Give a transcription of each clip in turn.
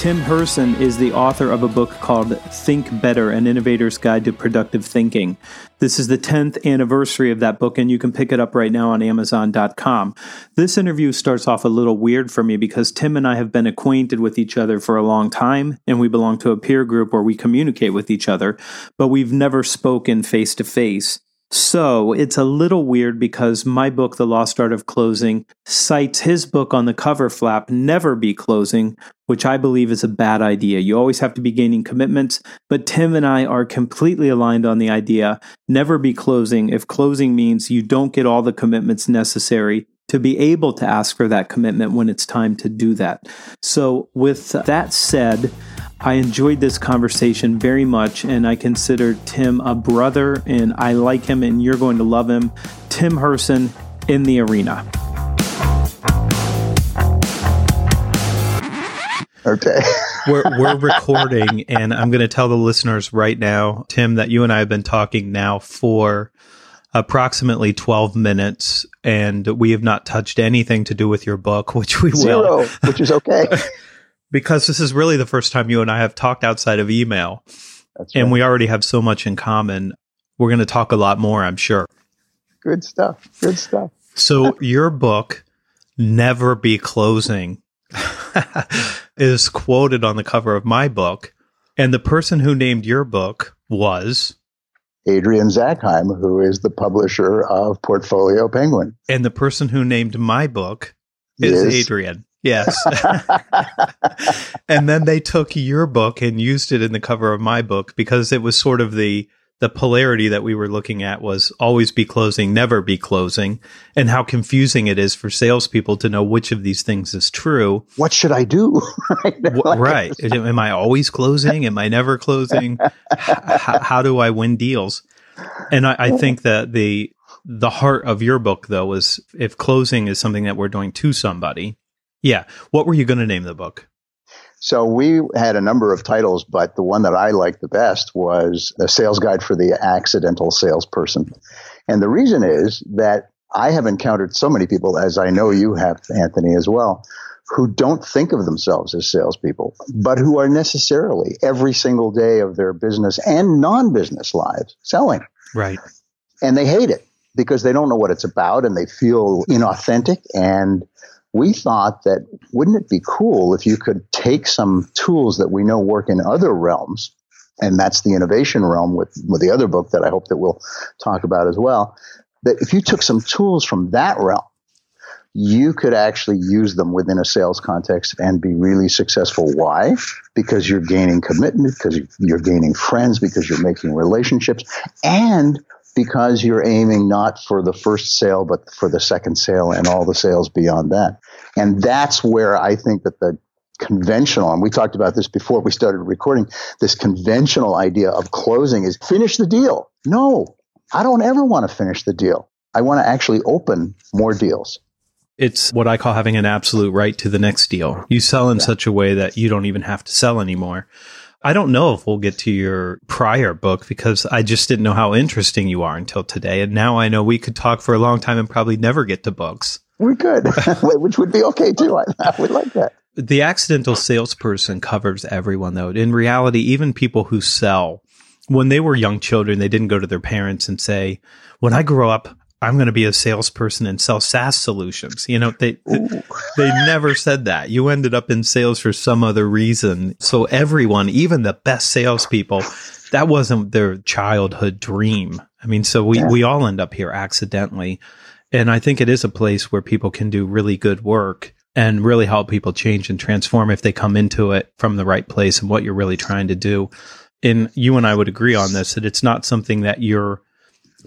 Tim Hurson is the author of a book called Think Better An Innovator's Guide to Productive Thinking. This is the 10th anniversary of that book, and you can pick it up right now on Amazon.com. This interview starts off a little weird for me because Tim and I have been acquainted with each other for a long time, and we belong to a peer group where we communicate with each other, but we've never spoken face to face. So it's a little weird because my book, The Lost Art of Closing, cites his book on the cover flap, Never Be Closing, which I believe is a bad idea. You always have to be gaining commitments, but Tim and I are completely aligned on the idea never be closing if closing means you don't get all the commitments necessary to be able to ask for that commitment when it's time to do that. So, with that said, I enjoyed this conversation very much, and I consider Tim a brother, and I like him, and you're going to love him. Tim Hurson in the arena. Okay. We're, we're recording, and I'm going to tell the listeners right now, Tim, that you and I have been talking now for approximately 12 minutes, and we have not touched anything to do with your book, which we will. Which is okay. because this is really the first time you and I have talked outside of email, That's and we already have so much in common. We're going to talk a lot more, I'm sure. good stuff. Good stuff. So, your book, Never Be Closing, is quoted on the cover of my book. And the person who named your book was, Adrian Zackheim, who is the publisher of Portfolio Penguin. and the person who named my book is Yes. Adrian. Yes. and then they took your book and used it in the cover of my book because it was sort of the the polarity that we were looking at was always be closing, never be closing, and how confusing it is for salespeople to know which of these things is true. what should I do? right. Right? Am I always closing? Am I never closing? H- h- how do I win deals? And I, I think that the the heart of your book, though, is if closing is something that we're doing to somebody. Yeah. What were you going to name the book? So we had a number of titles, but the one that I liked the best was a sales guide for the accidental salesperson. And the reason is that I have encountered so many people, as I know you have, Anthony, as well, who don't think of themselves as salespeople, but who are necessarily every single day of their business and non business lives selling. Right. and they hate it because they don't know what it's about and they feel inauthentic. And we thought that wouldn't it be cool if you could take some tools that we know work in other realms, and that's the innovation realm with, with the other book that I hope that we'll talk about as well. That if you took some tools from that realm, you could actually use them within a sales context and be really successful. Why? Because you're gaining commitment, because you're gaining friends, because you're making relationships, and because you're aiming not for the first sale, but for the second sale and all the sales beyond that. And that's where I think that the conventional, and we talked about this before we started recording, this conventional idea of closing is finish the deal. No, I don't ever want to finish the deal. I want to actually open more deals. It's what I call having an absolute right to the next deal. You sell in such a way that you don't even have to sell anymore. I don't know if we'll get to your prior book because I just didn't know how interesting you are until today. And now I know we could talk for a long time and probably never get to books. We could, which would be okay too. I, I would like that. The accidental salesperson covers everyone, though. In reality, even people who sell, when they were young children, they didn't go to their parents and say, When I grow up, I'm going to be a salesperson and sell SaaS solutions. You know, they they never said that. You ended up in sales for some other reason. So everyone, even the best salespeople, that wasn't their childhood dream. I mean, so we, Yeah. we all end up here accidentally. And I think it is a place where people can do really good work and really help people change and transform if they come into it from the right place and what you're really trying to do. And you and I would agree on this that it's not something that you're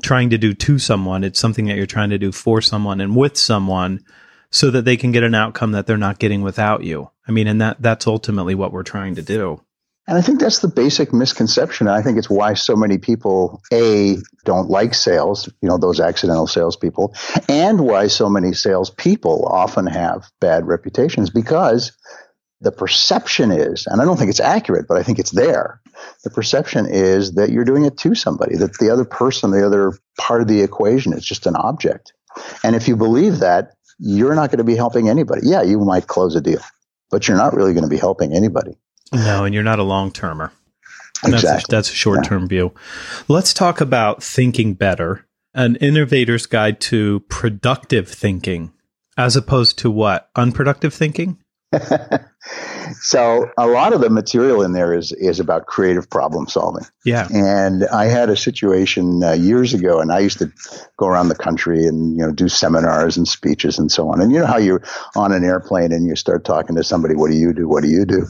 trying to do to someone, it's something that you're trying to do for someone and with someone so that they can get an outcome that they're not getting without you. I mean, and that that's ultimately what we're trying to do. And I think that's the basic misconception. I think it's why so many people, A, don't like sales, you know, those accidental salespeople, and why so many salespeople often have bad reputations because the perception is, and I don't think it's accurate, but I think it's there. The perception is that you're doing it to somebody, that the other person, the other part of the equation is just an object. And if you believe that, you're not going to be helping anybody. Yeah, you might close a deal, but you're not really going to be helping anybody. No, and you're not a long termer. That's, a, Exactly. that's a short term view. Let's talk about thinking better, an innovator's guide to productive thinking, as opposed to what? Unproductive thinking? So a lot of the material in there is is about creative problem solving. Yeah. And I had a situation uh, years ago, and I used to go around the country and you know do seminars and speeches and so on. And you know how you're on an airplane and you start talking to somebody, "What do you do? What do you do?"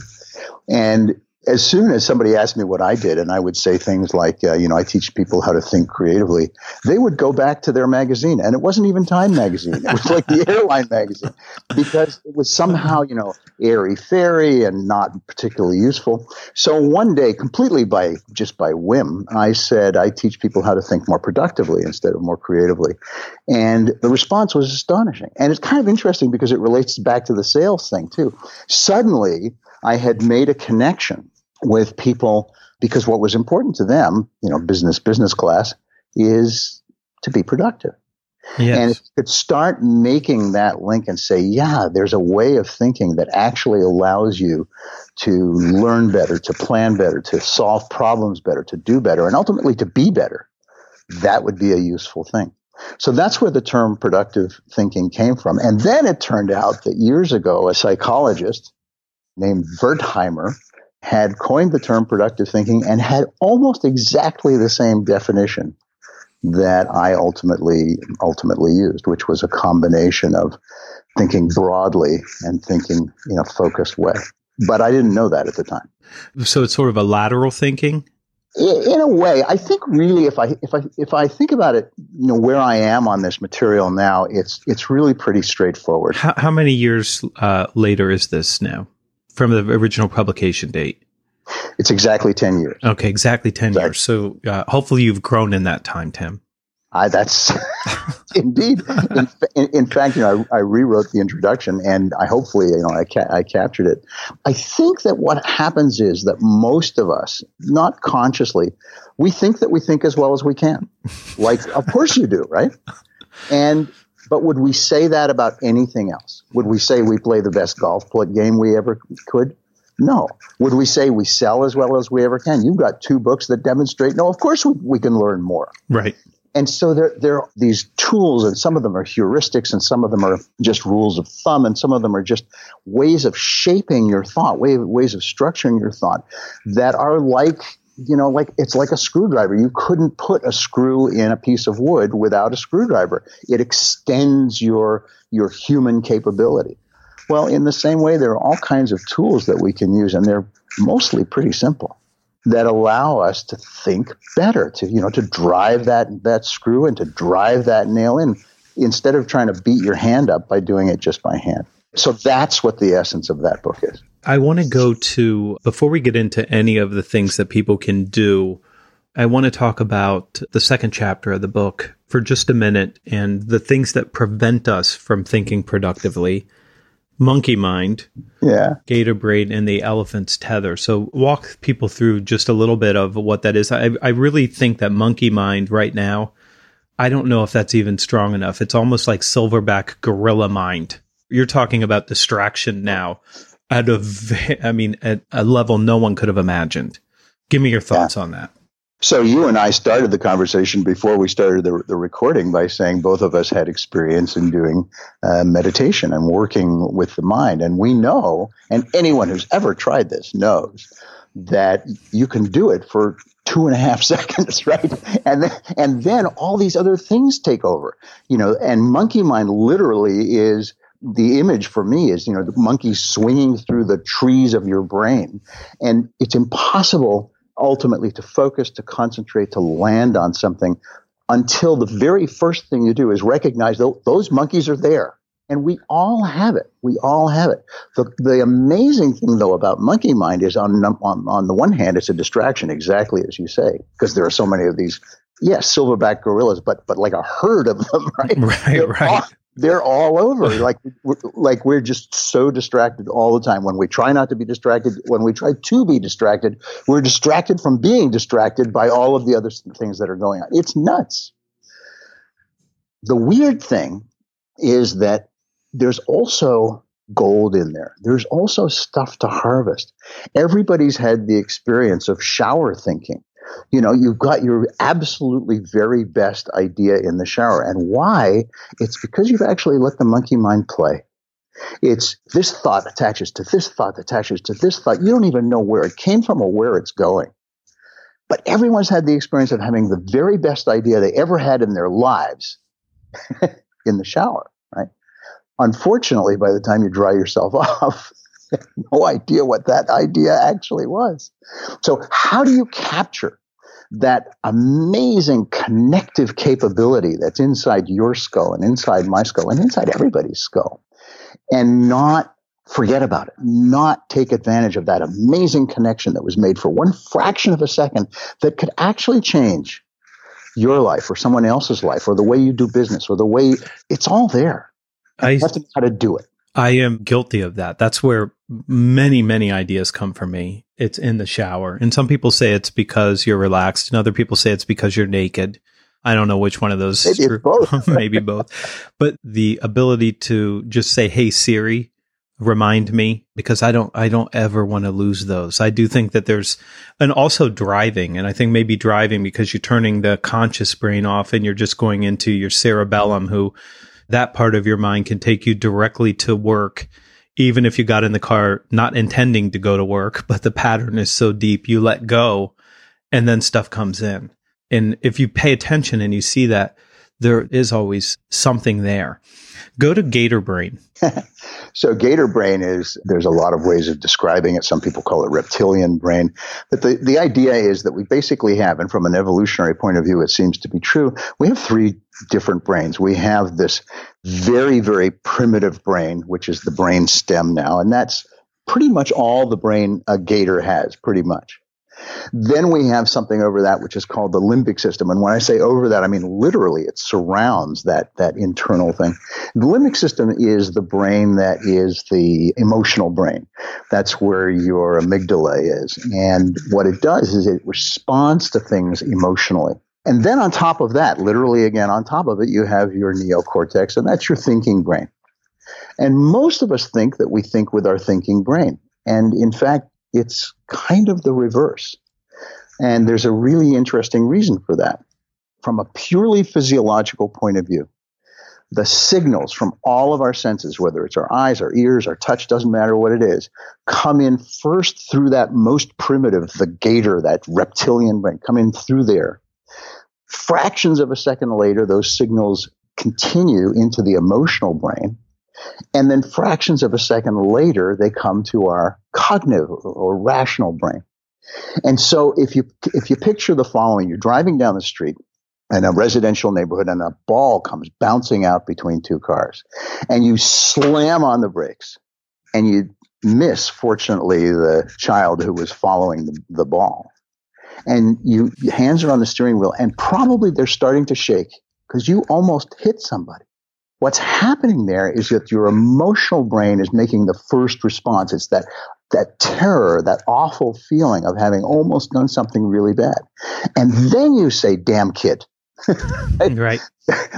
And as soon as somebody asked me what I did, and I would say things like, uh, you know, I teach people how to think creatively, they would go back to their magazine. And it wasn't even Time magazine. It was like the airline magazine because it was somehow, you know, airy fairy and not particularly useful. So one day, completely by just by whim, I said, I teach people how to think more productively instead of more creatively. And the response was astonishing. And it's kind of interesting because it relates back to the sales thing too. Suddenly, I had made a connection with people because what was important to them, you know, business, business class, is to be productive. Yes. And if you could start making that link and say, yeah, there's a way of thinking that actually allows you to learn better, to plan better, to solve problems better, to do better, and ultimately to be better, that would be a useful thing. So that's where the term productive thinking came from. And then it turned out that years ago, a psychologist named Wertheimer had coined the term productive thinking and had almost exactly the same definition that I ultimately ultimately used, which was a combination of thinking broadly and thinking in a focused way. But I didn't know that at the time. so it's sort of a lateral thinking. In a way, I think really, if I if I if I think about it, you know, where I am on this material now, it's it's really pretty straightforward. How, how many years uh, later is this now from the original publication date? It's exactly ten years. Okay, exactly 10 Exactly. years. So uh, hopefully you've grown in that time, Tim. I, that's indeed. In, in, in fact, you know, I, I rewrote the introduction, and I hopefully, you know, I, ca- I captured it. I think that what happens is that most of us, not consciously, we think that we think as well as we can. Like, of course you do, right? And but would we say that about anything else? Would we say we play the best golf game we ever could? No. Would we say we sell as well as we ever can? You've got two books that demonstrate. No, of course we, we can learn more. Right. And so there, there are these tools, and some of them are heuristics, and some of them are just rules of thumb, and some of them are just ways of shaping your thought, way, ways of structuring your thought that are like, you know, like it's like a screwdriver. You couldn't put a screw in a piece of wood without a screwdriver. It extends your your human capability. Well, in the same way, there are all kinds of tools that we can use, and they're mostly pretty simple that allow us to think better, to you know, to drive that that screw and to drive that nail in instead of trying to beat your hand up by doing it just by hand. So that's what the essence of that book is. I want to go to, before we get into any of the things that people can do, I want to talk about the second chapter of the book for just a minute and the things that prevent us from thinking productively. Monkey mind, Yeah. gator brain, and the elephant's tether. So, walk people through just a little bit of what that is. I, I really think that monkey mind right now, I don't know if that's even strong enough. It's almost like silverback gorilla mind. You're talking about distraction now at a, I mean, at a level no one could have imagined. Give me your thoughts on that. So you and I started the conversation before we started the, the recording by saying both of us had experience in doing uh, meditation and working with the mind, and we know, and anyone who's ever tried this knows that you can do it for two and a half seconds, right? And then, and then all these other things take over, you know. And monkey mind literally is the image for me is, you know, the monkey swinging through the trees of your brain. And it's impossible ultimately to focus, to concentrate, to land on something until the very first thing you do is recognize tho- those monkeys are there. And we all have it. We all have it. The, the amazing thing, though, about monkey mind is on, on, on the one hand, it's a distraction, exactly as you say, because there are so many of these, yes, silverback gorillas, but, but like a herd of them, right? Right, They're right. all- they're all over. Like, we're, like we're just so distracted all the time. When we try not to be distracted, when we try to be distracted, we're distracted from being distracted by all of the other things that are going on. It's nuts. The weird thing is that there's also gold in there. There's also stuff to harvest. Everybody's had the experience of shower thinking. You know, you've got your absolutely very best idea in the shower. And why? It's because you've actually let the monkey mind play. It's this thought attaches to this thought attaches to this thought. You don't even know where it came from or where it's going. But everyone's had the experience of having the very best idea they ever had in their lives in the shower, right? Unfortunately, by the time you dry yourself off, no idea what that idea actually was. So, how do you capture that amazing connective capability that's inside your skull and inside my skull and inside everybody's skull and not forget about it, not take advantage of that amazing connection that was made for one fraction of a second that could actually change your life or someone else's life or the way you do business or the way it's all there. I You have to know how to do it. I am guilty of that. That's where many, many ideas come from me. It's in the shower. And some people say it's because you're relaxed, and other people say it's because you're naked. I don't know which one of those Maybe true. both. Maybe both. But the ability to just say, Hey Siri, remind me because I don't I don't ever want to lose those. I do think that there's and also driving and I think maybe driving because you're turning the conscious brain off and you're just going into your cerebellum who that part of your mind can take you directly to work even if you got in the car not intending to go to work but the pattern is so deep you let go and then stuff comes in. And if you pay attention and you see that there is always something there go to gator brain So gator brain is there's a lot of ways of describing it. Some people call it reptilian brain. But the, the idea is that we basically have, and from an evolutionary point of view, it seems to be true, we have three different brains. We have this very, very primitive brain, which is the brain stem now, and that's pretty much all the brain a gator has, pretty much. Then we have something over that which is called the limbic system. And when I say over that, I mean literally it surrounds that, that internal thing. The limbic system is the brain that is the emotional brain. That's where your amygdala is. And what it does is it responds to things emotionally. And then on top of that, literally again on top of it, you have your neocortex, and that's your thinking brain. And most of us think that we think with our thinking brain. And in fact, it's kind of the reverse. And there's a really interesting reason for that. From a purely physiological point of view, the signals from all of our senses, whether it's our eyes, our ears, our touch, doesn't matter what it is, come in first through that most primitive, the gator, that reptilian brain, come in through there. Fractions of a second later, those signals continue into the emotional brain. And then fractions of a second later, they come to our cognitive or rational brain. And so if you if you picture the following, you're driving down the street in a residential neighborhood and a ball comes bouncing out between two cars and you slam on the brakes and you miss fortunately the child who was following the, the ball and you your hands are on the steering wheel and probably they're starting to shake because you almost hit somebody what's happening there is that your emotional brain is making the first response it's that that terror that awful feeling of having almost done something really bad and then you say damn kid right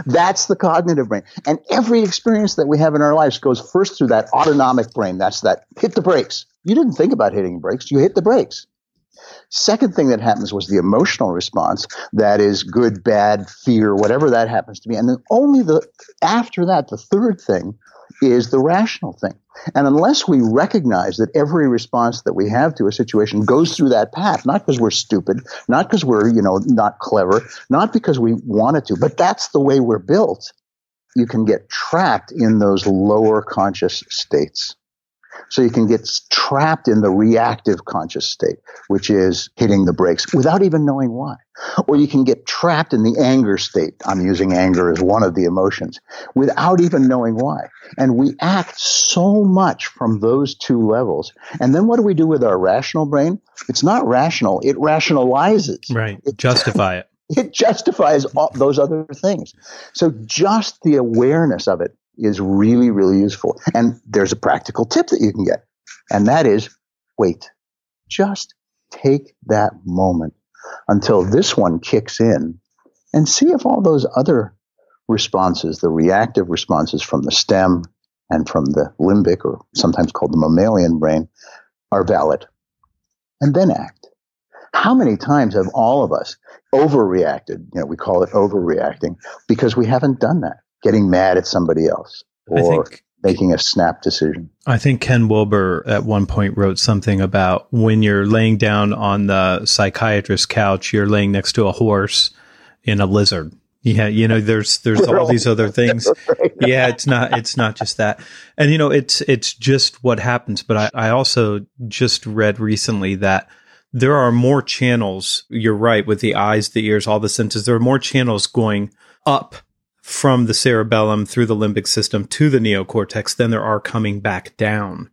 that's the cognitive brain. And every experience that we have in our lives goes first through that autonomic brain. That's that hit the brakes. You didn't think about hitting brakes, you hit the brakes. Second thing that happens was the emotional response. That is good, bad, fear, whatever that happens to be. And then only the after that, the third thing is the rational thing. And unless we recognize that every response that we have to a situation goes through that path, not because we're stupid, not because we're, you know, not clever, not because we wanted to, but that's the way we're built, you can get trapped in those lower conscious states. So you can get trapped in the reactive conscious state, which is hitting the brakes without even knowing why. Or you can get trapped in the anger state. I'm using anger as one of the emotions without even knowing why. And we act so much from those two levels. And then what do we do with our rational brain? It's not rational. It rationalizes. Right. It, Justify it. It justifies all those other things. So just the awareness of it is really, really useful. And there's a practical tip that you can get. And that is wait, just take that moment until this one kicks in and see if all those other responses, the reactive responses from the stem and from the limbic, or sometimes called the mammalian brain, are valid. And then act. How many times have all of us overreacted? You know, we call it overreacting because we haven't done that, getting mad at somebody else or think making a snap decision. I think Ken Wilber at one point wrote something about when you're laying down on the psychiatrist's couch, you're laying next to a horse in a lizard. Yeah, you know, there's there's all these other things. Yeah, it's not it's not just that. And you know, it's it's just what happens. But I, I also just read recently that there are more channels, you're right, with the eyes, the ears, all the senses, there are more channels going up from the cerebellum through the limbic system to the neocortex than there are coming back down.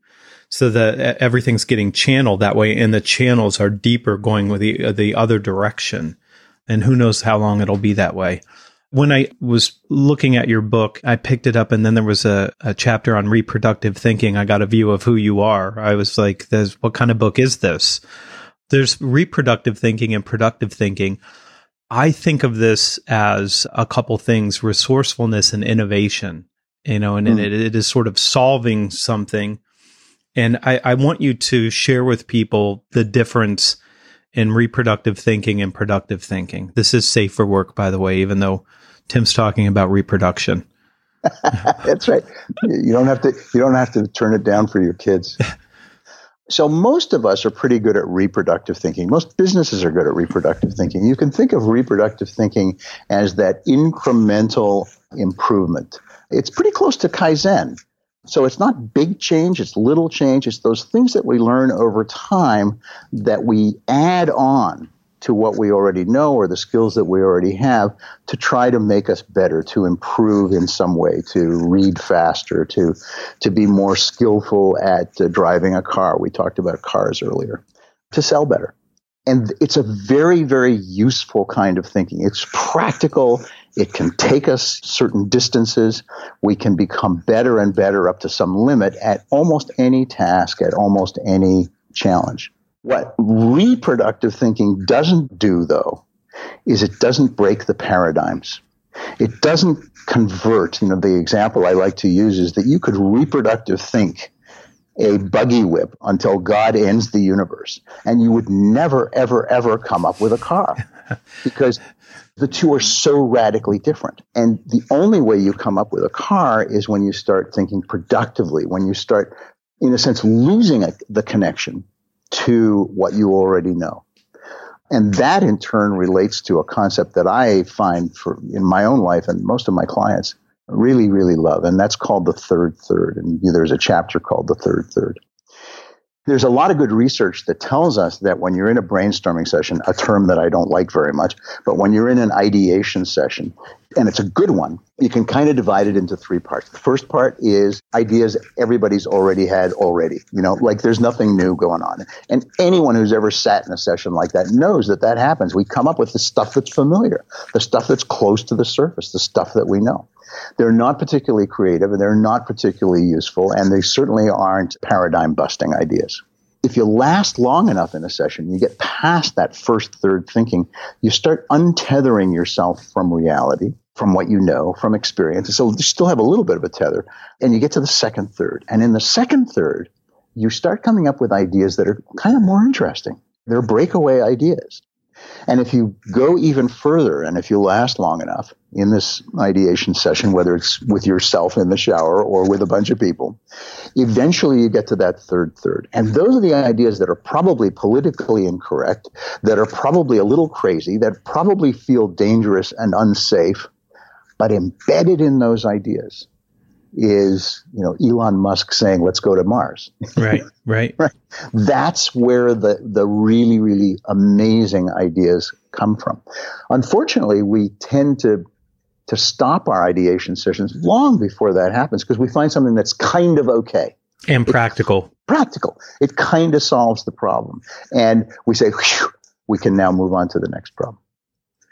So that everything's getting channeled that way, and the channels are deeper going with the uh, the other direction. And who knows how long it'll be that way. When I was looking at your book, I picked it up, and then there was a, a chapter on reproductive thinking. I got a view of who you are. I was like, "There's what kind of book is this?" There's reproductive thinking and productive thinking. I think of this as a couple things resourcefulness and innovation, you know, and, Mm. it, it is sort of solving something. And I, I want you to share with people the difference in reproductive thinking and productive thinking. This is safe for work, by the way, even though Tim's talking about reproduction. That's right. You don't have to. You don't have to turn it down for your kids. So most of us are pretty good at reproductive thinking. Most businesses are good at reproductive thinking. You can think of reproductive thinking as that incremental improvement. It's pretty close to kaizen. So it's not big change, it's little change. It's those things that we learn over time that we add on to what we already know or the skills that we already have to try to make us better, to improve in some way, to read faster, to to be more skillful at uh, driving a car. We talked about cars earlier. To sell better. And it's a very, very useful kind of thinking. It's practical. It can take us certain distances. We can become better and better up to some limit at almost any task, at almost any challenge. What reproductive thinking doesn't do, though, is it doesn't break the paradigms. It doesn't convert. You know, the example I like to use is that you could reproductive think a buggy whip until God ends the universe, and you would never, ever, ever come up with a car because the two are so radically different. And the only way you come up with a car is when you start thinking productively, when you start, in a sense, losing a, the connection to what you already know. And that in turn relates to a concept that I find for in my own life and most of my clients really, really love. And that's called the third third. And there's a chapter called the third third. There's a lot of good research that tells us that when you're in a brainstorming session, a term that I don't like very much, but when you're in an ideation session, and it's a good one, you can kind of divide it into three parts. The first part is ideas everybody's already had already. You know, like there's nothing new going on. And anyone who's ever sat in a session like that knows that that happens. We come up with the stuff that's familiar, the stuff that's close to the surface, the stuff that we know. They're not particularly creative and they're not particularly useful, and they certainly aren't paradigm busting ideas. If you last long enough in a session, you get past that first third thinking, you start untethering yourself from reality, from what you know, from experience. So you still have a little bit of a tether, and you get to the second third. And in the second third, you start coming up with ideas that are kind of more interesting. They're breakaway ideas. And if you go even further, and if you last long enough in this ideation session, whether it's with yourself in the shower or with a bunch of people, eventually you get to that third third. And those are the ideas that are probably politically incorrect, that are probably a little crazy, that probably feel dangerous and unsafe, But embedded in those ideas is, you know, Elon Musk saying, let's go to Mars. Right, right. right. That's where the, the really, really amazing ideas come from. Unfortunately, we tend to to stop our ideation sessions long before that happens because we find something that's kind of okay And practical. practical. It kind of solves the problem. And we say, we can now move on to the next problem.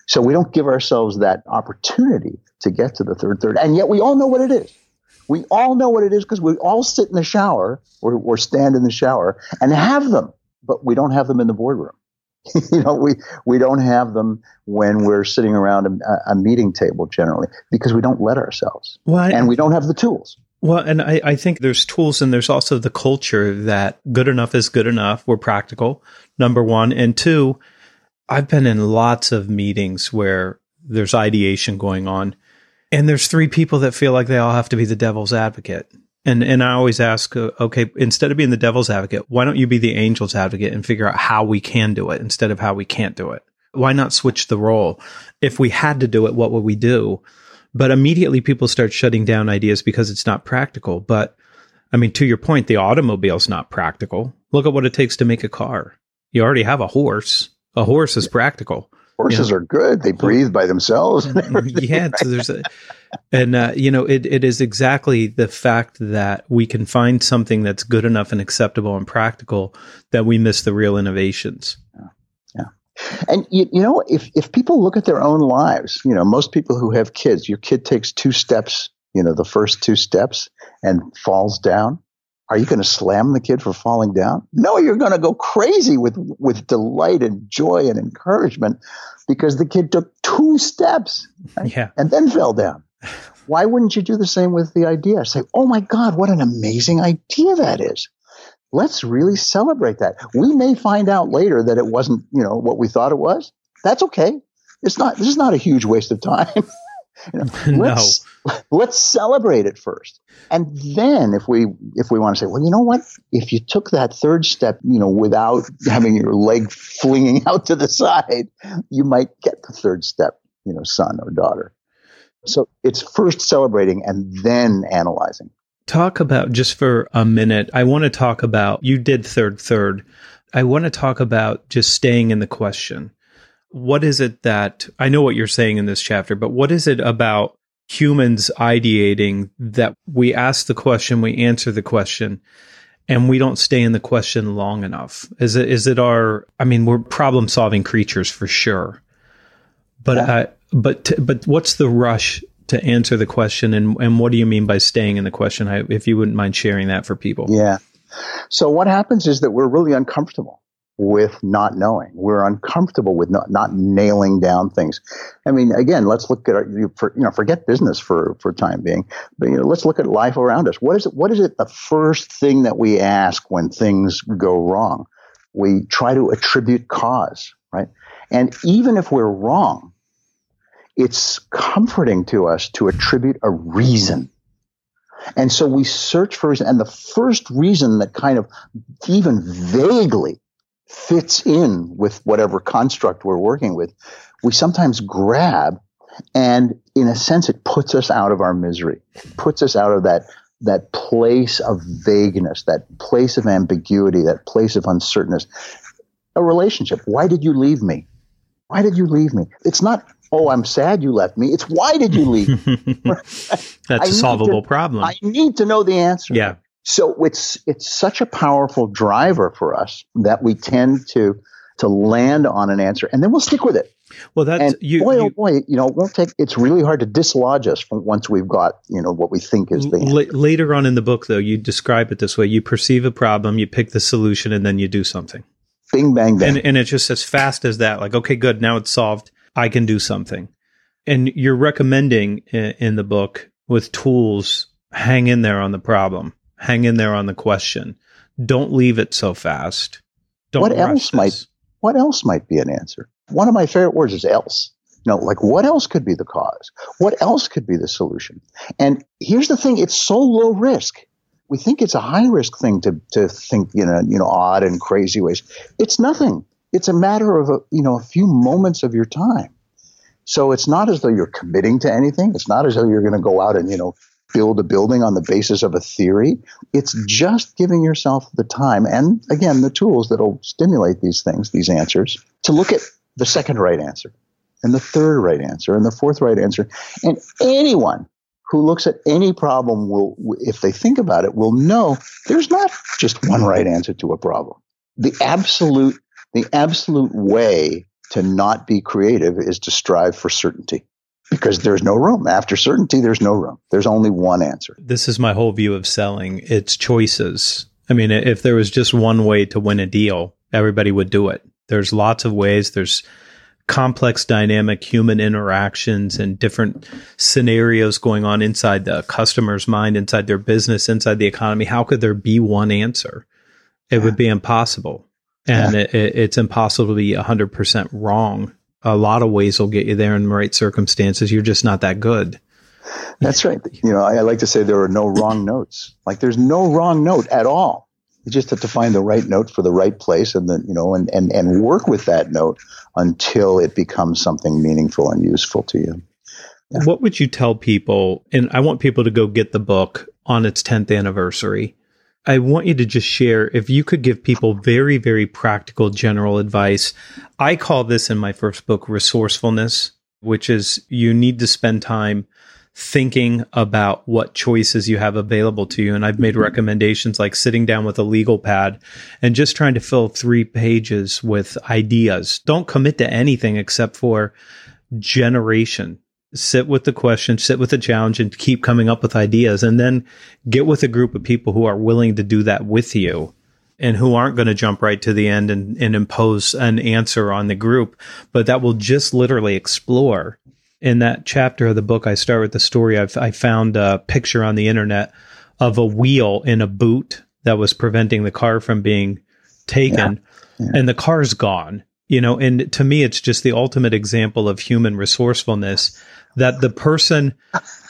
So we don't give ourselves that opportunity to get to the third third. And yet we all know what it is. We all know what it is because we all sit in the shower or, or stand in the shower and have them, but we don't have them in the boardroom. you know, we, we don't have them when we're sitting around a, a meeting table generally because we don't let ourselves Well, and we don't have the tools. Well, and I, I think there's tools and there's also the culture that good enough is good enough. We're practical, number one. And two, I've been in lots of meetings where there's ideation going on and there's three people that feel like they all have to be the devil's advocate. And, and I always ask, uh, okay, instead of being the devil's advocate, why don't you be the angel's advocate and figure out how we can do it instead of how we can't do it? Why not switch the role? If we had to do it, what would we do? But immediately people start shutting down ideas because it's not practical. But I mean, to your point, the automobile's not practical. Look at what it takes to make a car. You already have a horse. A horse is practical. Horses are good. They breathe by themselves. yeah. So there's a, and uh, you know, it, it is exactly the fact that we can find something that's good enough and acceptable and practical that we miss the real innovations. Yeah. And you, you know, if if people look at their own lives, you know, most people who have kids, your kid takes two steps, you know, the first two steps and falls down. Are you going to slam the kid for falling down? No, you're going to go crazy with with delight and joy and encouragement because the kid took two steps Yeah. and then fell down. Why wouldn't you do the same with the idea? Say, "Oh my God, what an amazing idea that is!" Let's really celebrate that. We may find out later that it wasn't, you know, what we thought it was. That's okay. It's not. This is not a huge waste of time. You know, let's, let's celebrate it first, and then if we if we want to say, well, you know what? If you took that third step, you know, without having your leg flinging out to the side, you might get the third step, you know, son or daughter. So it's first celebrating and then analyzing. talk about just for a minute. I want to talk about you did third third. I want to talk about just staying in the question. What is it that I know what you're saying in this chapter, but what is it about humans ideating that we ask the question, we answer the question, and we don't stay in the question long enough? Is it is it our I mean, we're problem solving creatures for sure. But Yeah. uh, but t- but what's the rush to answer the question and and what do you mean by staying in the question I, if you wouldn't mind sharing that for people Yeah. So what happens is that we're really uncomfortable with not knowing. We're uncomfortable with not, not nailing down things. I mean, again, let's look at our, you, for, you know, forget business for, for time being, but you know, let's look at life around us. What is it? What is it? The first thing that we ask when things go wrong, we try to attribute cause, right? And even if we're wrong, it's comforting to us to attribute a reason. And so we search for reason. And the first reason that kind of even vaguely fits in with whatever construct we're working with, we sometimes grab. And in a sense, it puts us out of our misery, it puts us out of that, that place of vagueness, that place of ambiguity, that place of uncertainness. A relationship. Why did you leave me? Why did you leave me? It's not, oh, I'm sad you left me. It's why did you leave? that's I a solvable to- problem I need to know the answer. yeah So it's it's such a powerful driver for us that we tend to to land on an answer and then we'll stick with it. well that's And you, boy, oh boy, you know, it won't take. It's really hard to dislodge us from once we've got you know what we think is the answer. later on in the book though you describe it this way you perceive a problem you pick the solution and then you do something Bing bang bang. and and it's just as fast as that like okay good now it's solved i can do something and you're recommending in, in the book with tools hang in there on the problem hang in there on the question don't leave it so fast don't What else this. might- what else might be an answer? One of my favorite words is else. No, like what else could be the cause? What else could be the solution? And here's the thing: it's so low risk. We think it's a high risk thing to to think you know you know odd and crazy ways. It's nothing. It's a matter of a, you know a few moments of your time. So it's not as though you're committing to anything. It's not as though you're going to go out and, you know, build a building on the basis of a theory. It's just giving yourself the time and again, the tools that'll stimulate these things, these answers to look at the second right answer and the third right answer and the fourth right answer. And anyone who looks at any problem will, if they think about it, will know there's not just one right answer to a problem. The absolute, the absolute way to not be creative is to strive for certainty because there's no room. After certainty, there's no room. There's only one answer. This is my whole view of selling. It's choices. I mean, if there was just one way to win a deal, everybody would do it. There's lots of ways. There's complex dynamic human interactions and different scenarios going on inside the customer's mind, inside their business, inside the economy. How could there be one answer? It would be impossible. And it, it, it's impossible to be 100% wrong. A lot of ways will get you there in the right circumstances. You're just not that good. That's right. You know, I, I like to say there are no wrong notes. Like there's no wrong note at all. You just have to find the right note for the right place and then, you know, and, and, and work with that note until it becomes something meaningful and useful to you. Yeah. What would you tell people? And I want people to go get the book on its 10th anniversary. I want you to just share if you could give people very, very practical general advice. I call this in my first book resourcefulness, which is you need to spend time thinking about what choices you have available to you. And I've made mm-hmm. recommendations like sitting down with a legal pad and just trying to fill three pages with ideas. Don't commit to anything except for generation. Sit with the question, sit with the challenge and keep coming up with ideas and then get with a group of people who are willing to do that with you and who aren't going to jump right to the end and, and impose an answer on the group, but that will just literally explore in that chapter of the book, I start with the story. I've, I found a picture on the internet of a wheel in a boot that was preventing the car from being taken, yeah. Yeah. and the car's gone. You know, and to me, it's just the ultimate example of human resourcefulness that the person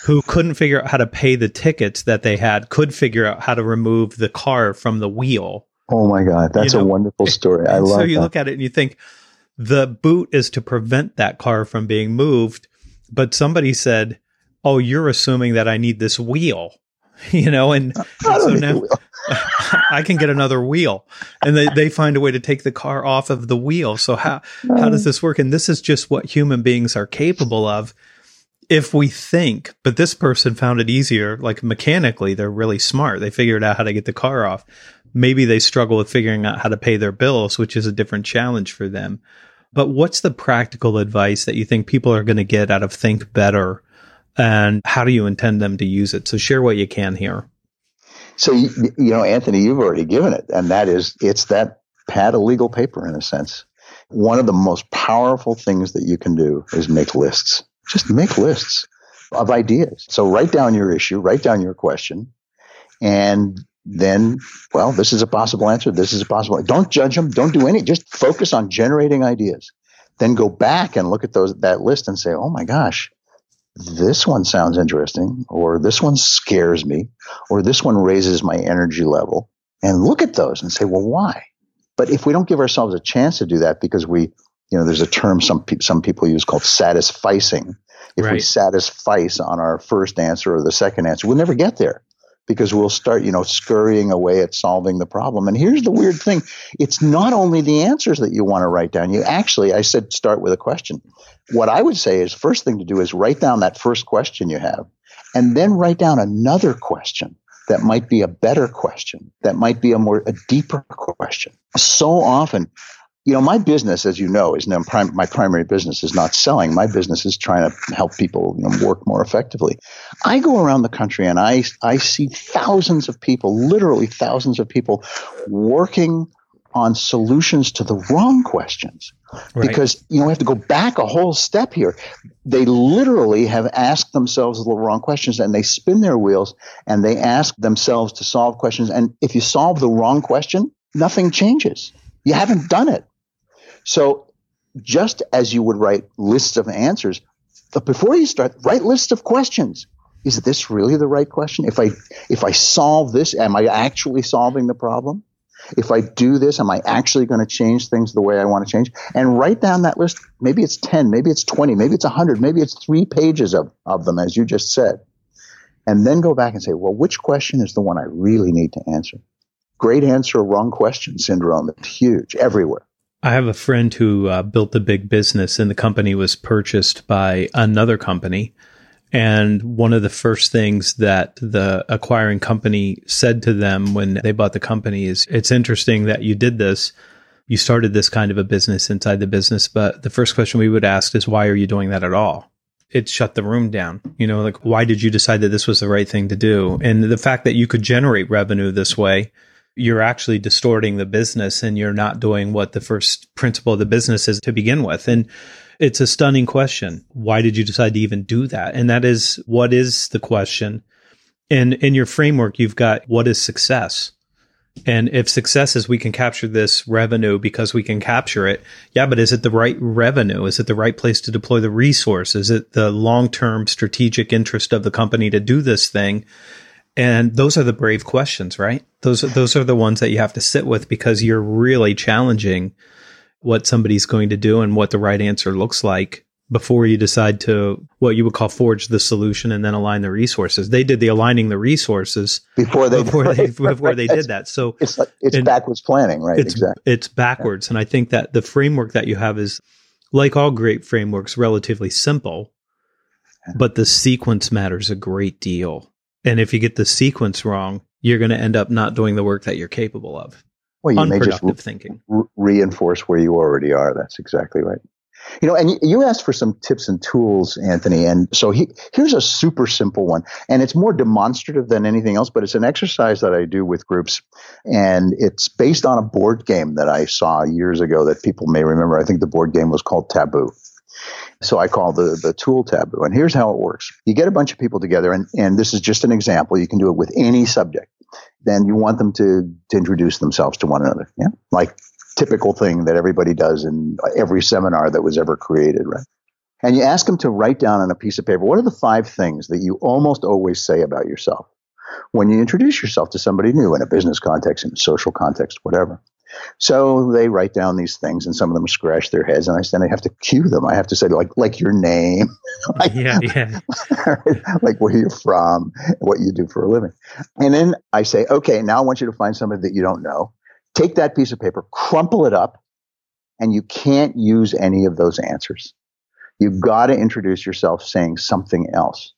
who couldn't figure out how to pay the tickets that they had could figure out how to remove the car from the wheel. Oh my God, that's you know? a wonderful story. I love. So you that. look at it and you think the boot is to prevent that car from being moved but somebody said, "Oh, you're assuming that I need this wheel." You know, and, and so now I can get another wheel, and they, they find a way to take the car off of the wheel. So how how does uh. this work? And this is just what human beings are capable of if we think. But this person found it easier, like mechanically, they're really smart. They figured out how to get the car off. Maybe they struggle with figuring out how to pay their bills, which is a different challenge for them. But what's the practical advice that you think people are going to get out of Think Better? And how do you intend them to use it? So share what you can here. So, you, know, Anthony, you've already given it, and that is it's that pad of legal paper in a sense. One of the most powerful things that you can do is make lists. Just make lists of ideas. So write down your issue, write down your question, and then, well, this is a possible answer. This is a possible. Don't judge them. Don't do any. Just focus on generating ideas. Then go back and look at those that list and say, oh my gosh, this one sounds interesting, or this one scares me, or this one raises my energy level. And look at those and say, well, why? But if we don't give ourselves a chance to do that because we, you know, there's a term some pe- some people use called satisficing. If right. we satisfice on our first answer or the second answer, we'll never get there because we'll start, you know, scurrying away at solving the problem. And here's the weird thing. It's not only the answers that you want to write down. You actually, I said start with a question. What I would say is first thing to do is write down that first question you have and then write down another question that might be a better question, that might be a more, a deeper question. So often you know, my business, as you know, is now prim- my primary business is not selling. My business is trying to help people you know, work more effectively. I go around the country and I I see thousands of people, literally thousands of people, working on solutions to the wrong questions right. because you know we have to go back a whole step here they literally have asked themselves the wrong questions and they spin their wheels and they ask themselves to solve questions and if you solve the wrong question nothing changes you haven't done it so just as you would write lists of answers, but before you start, write lists of questions. Is this really the right question? If I if I solve this, am I actually solving the problem? If I do this, am I actually going to change things the way I want to change? And write down that list. Maybe it's 10, maybe it's 20, maybe it's 100, maybe it's three pages of, of them, as you just said. And then go back and say, well, which question is the one I really need to answer? Great answer, wrong question syndrome. It's huge everywhere. I have a friend who uh, built a big business, and the company was purchased by another company. And one of the first things that the acquiring company said to them when they bought the company is, It's interesting that you did this. You started this kind of a business inside the business. But the first question we would ask is, Why are you doing that at all? It shut the room down. You know, like, why did you decide that this was the right thing to do? And the fact that you could generate revenue this way you're actually distorting the business and you're not doing what the first principle of the business is to begin with. And it's a stunning question. Why did you decide to even do that? And that is what is the question? And in your framework, you've got what is success? And if success is we can capture this revenue because we can capture it, yeah, but is it the right revenue? Is it the right place to deploy the resource? Is it the long term strategic interest of the company to do this thing? And those are the brave questions, right? Those those are the ones that you have to sit with because you're really challenging what somebody's going to do and what the right answer looks like before you decide to what you would call forge the solution and then align the resources. They did the aligning the resources Before they before they before they did that. So It's like it's backwards planning, right? it's exactly. it's backwards, and I think that the framework that you have is like all great frameworks, relatively simple, but the sequence matters a great deal. And if you get the sequence wrong, you're going to end up not doing the work that you're capable of. Well, you may just Unproductive thinking. re- reinforce where you already are. That's exactly right. You know, and you, you asked for some tips and tools, Anthony. And so he, here's a super simple one. And it's more demonstrative than anything else, but it's an exercise that I do with groups. And it's based on a board game that I saw years ago that people may remember. I think the board game was called Taboo. So I call the, the tool taboo. And here's how it works. You get a bunch of people together, and, and this is just an example. You can do it with any subject. Then you want them to, to introduce themselves to one another. Yeah. Like typical thing that everybody does in every seminar that was ever created, right? And you ask them to write down on a piece of paper what are the five things that you almost always say about yourself when you introduce yourself to somebody new in a business context, in a social context, whatever. So they write down these things, and some of them scratch their heads, and I then I have to cue them. I have to say like like your name, like, Yeah, yeah. like where you're from, what you do for a living, and then I say, okay, now I want you to find somebody that you don't know. Take that piece of paper, crumple it up, and you can't use any of those answers. You've got to introduce yourself saying something else.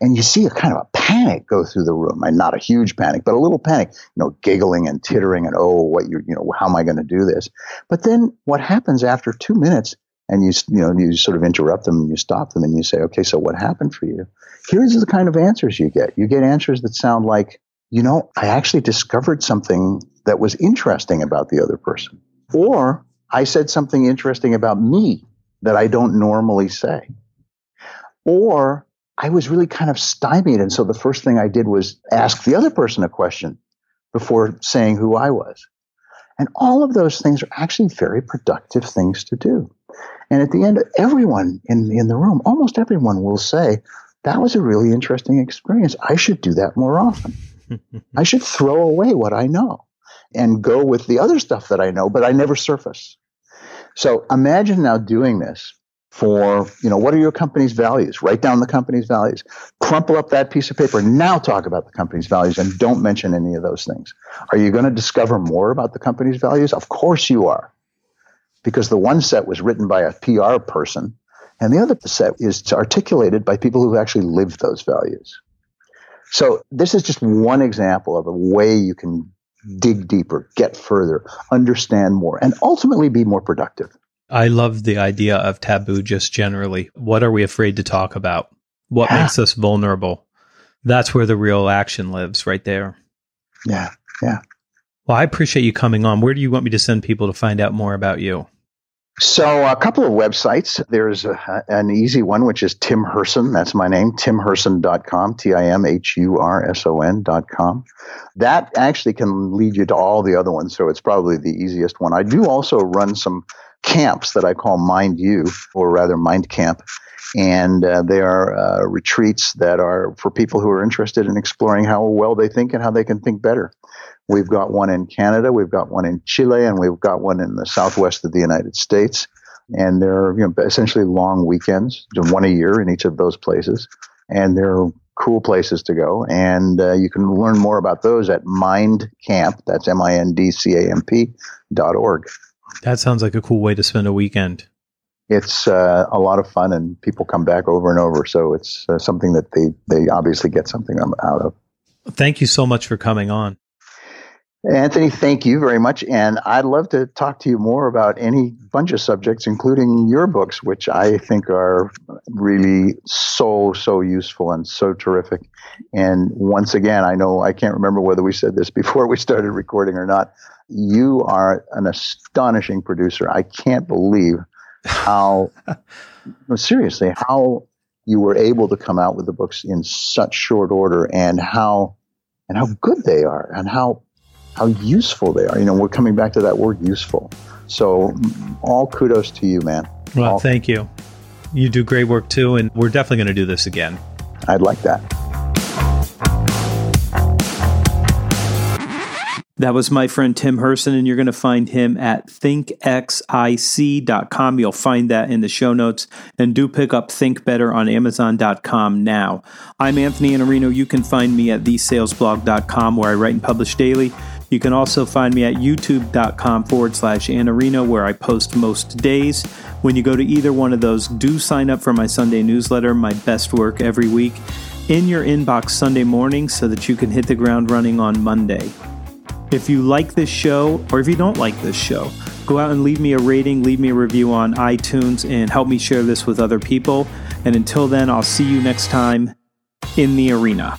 And you see a kind of a panic go through the room. And not a huge panic, but a little panic, you know, giggling and tittering and, oh, what you, you know, how am I going to do this? But then what happens after two minutes and you, you know, you sort of interrupt them and you stop them and you say, okay, so what happened for you? Here's the kind of answers you get. You get answers that sound like, you know, I actually discovered something that was interesting about the other person. Or I said something interesting about me that I don't normally say. Or I was really kind of stymied. And so the first thing I did was ask the other person a question before saying who I was. And all of those things are actually very productive things to do. And at the end, everyone in, in the room, almost everyone will say, that was a really interesting experience. I should do that more often. I should throw away what I know and go with the other stuff that I know, but I never surface. So imagine now doing this for, you know, what are your company's values? Write down the company's values. Crumple up that piece of paper. Now talk about the company's values and don't mention any of those things. Are you going to discover more about the company's values? Of course you are. Because the one set was written by a PR person and the other set is articulated by people who actually live those values. So this is just one example of a way you can dig deeper, get further, understand more, and ultimately be more productive. I love the idea of taboo just generally. What are we afraid to talk about? What Yeah. makes us vulnerable? That's where the real action lives, right there. Yeah, yeah. Well, I appreciate you coming on. Where do you want me to send people to find out more about you? So a couple of websites. There's a, an easy one, which is Tim Hurson. That's my name, timhurson.com, T-I-M-H-U-R-S-O-N dot com. That actually can lead you to all the other ones. So it's probably the easiest one. I do also run some camps that I call Mind You, or rather Mind Camp. And uh, they are uh, retreats that are for people who are interested in exploring how well they think and how they can think better. We've got one in Canada, we've got one in Chile, and we've got one in the southwest of the United States. And they're you know, essentially long weekends, one a year in each of those places. And they're cool places to go. And uh, you can learn more about those at Mind Camp. That's M I N D C A M P dot org. That sounds like a cool way to spend a weekend. It's uh, a lot of fun, and people come back over and over. So it's uh, something that they they obviously get something out of. Thank you so much for coming on. Anthony, thank you very much. And I'd love to talk to you more about any bunch of subjects, including your books, which I think are really so, so useful and so terrific. And once again, I know I can't remember whether we said this before we started recording or not. You are an astonishing producer. I can't believe how, no, seriously, how you were able to come out with the books in such short order and how, and how good they are and how how useful they are. You know, we're coming back to that word useful. So, mm, all kudos to you, man. Well, all, thank you. You do great work too, and we're definitely going to do this again. I'd like that. That was my friend Tim Hurson, and you're going to find him at thinkxic.com. You'll find that in the show notes. And do pick up Think Better on Amazon.com now. I'm Anthony Iannarino. You can find me at thesalesblog.com where I write and publish daily. You can also find me at youtube.com forward slash Iannarino where I post most days. When you go to either one of those, do sign up for my Sunday newsletter, my best work every week, in your inbox Sunday morning so that you can hit the ground running on Monday. If you like this show, or if you don't like this show, go out and leave me a rating, leave me a review on iTunes, and help me share this with other people. And until then, I'll see you next time in the arena.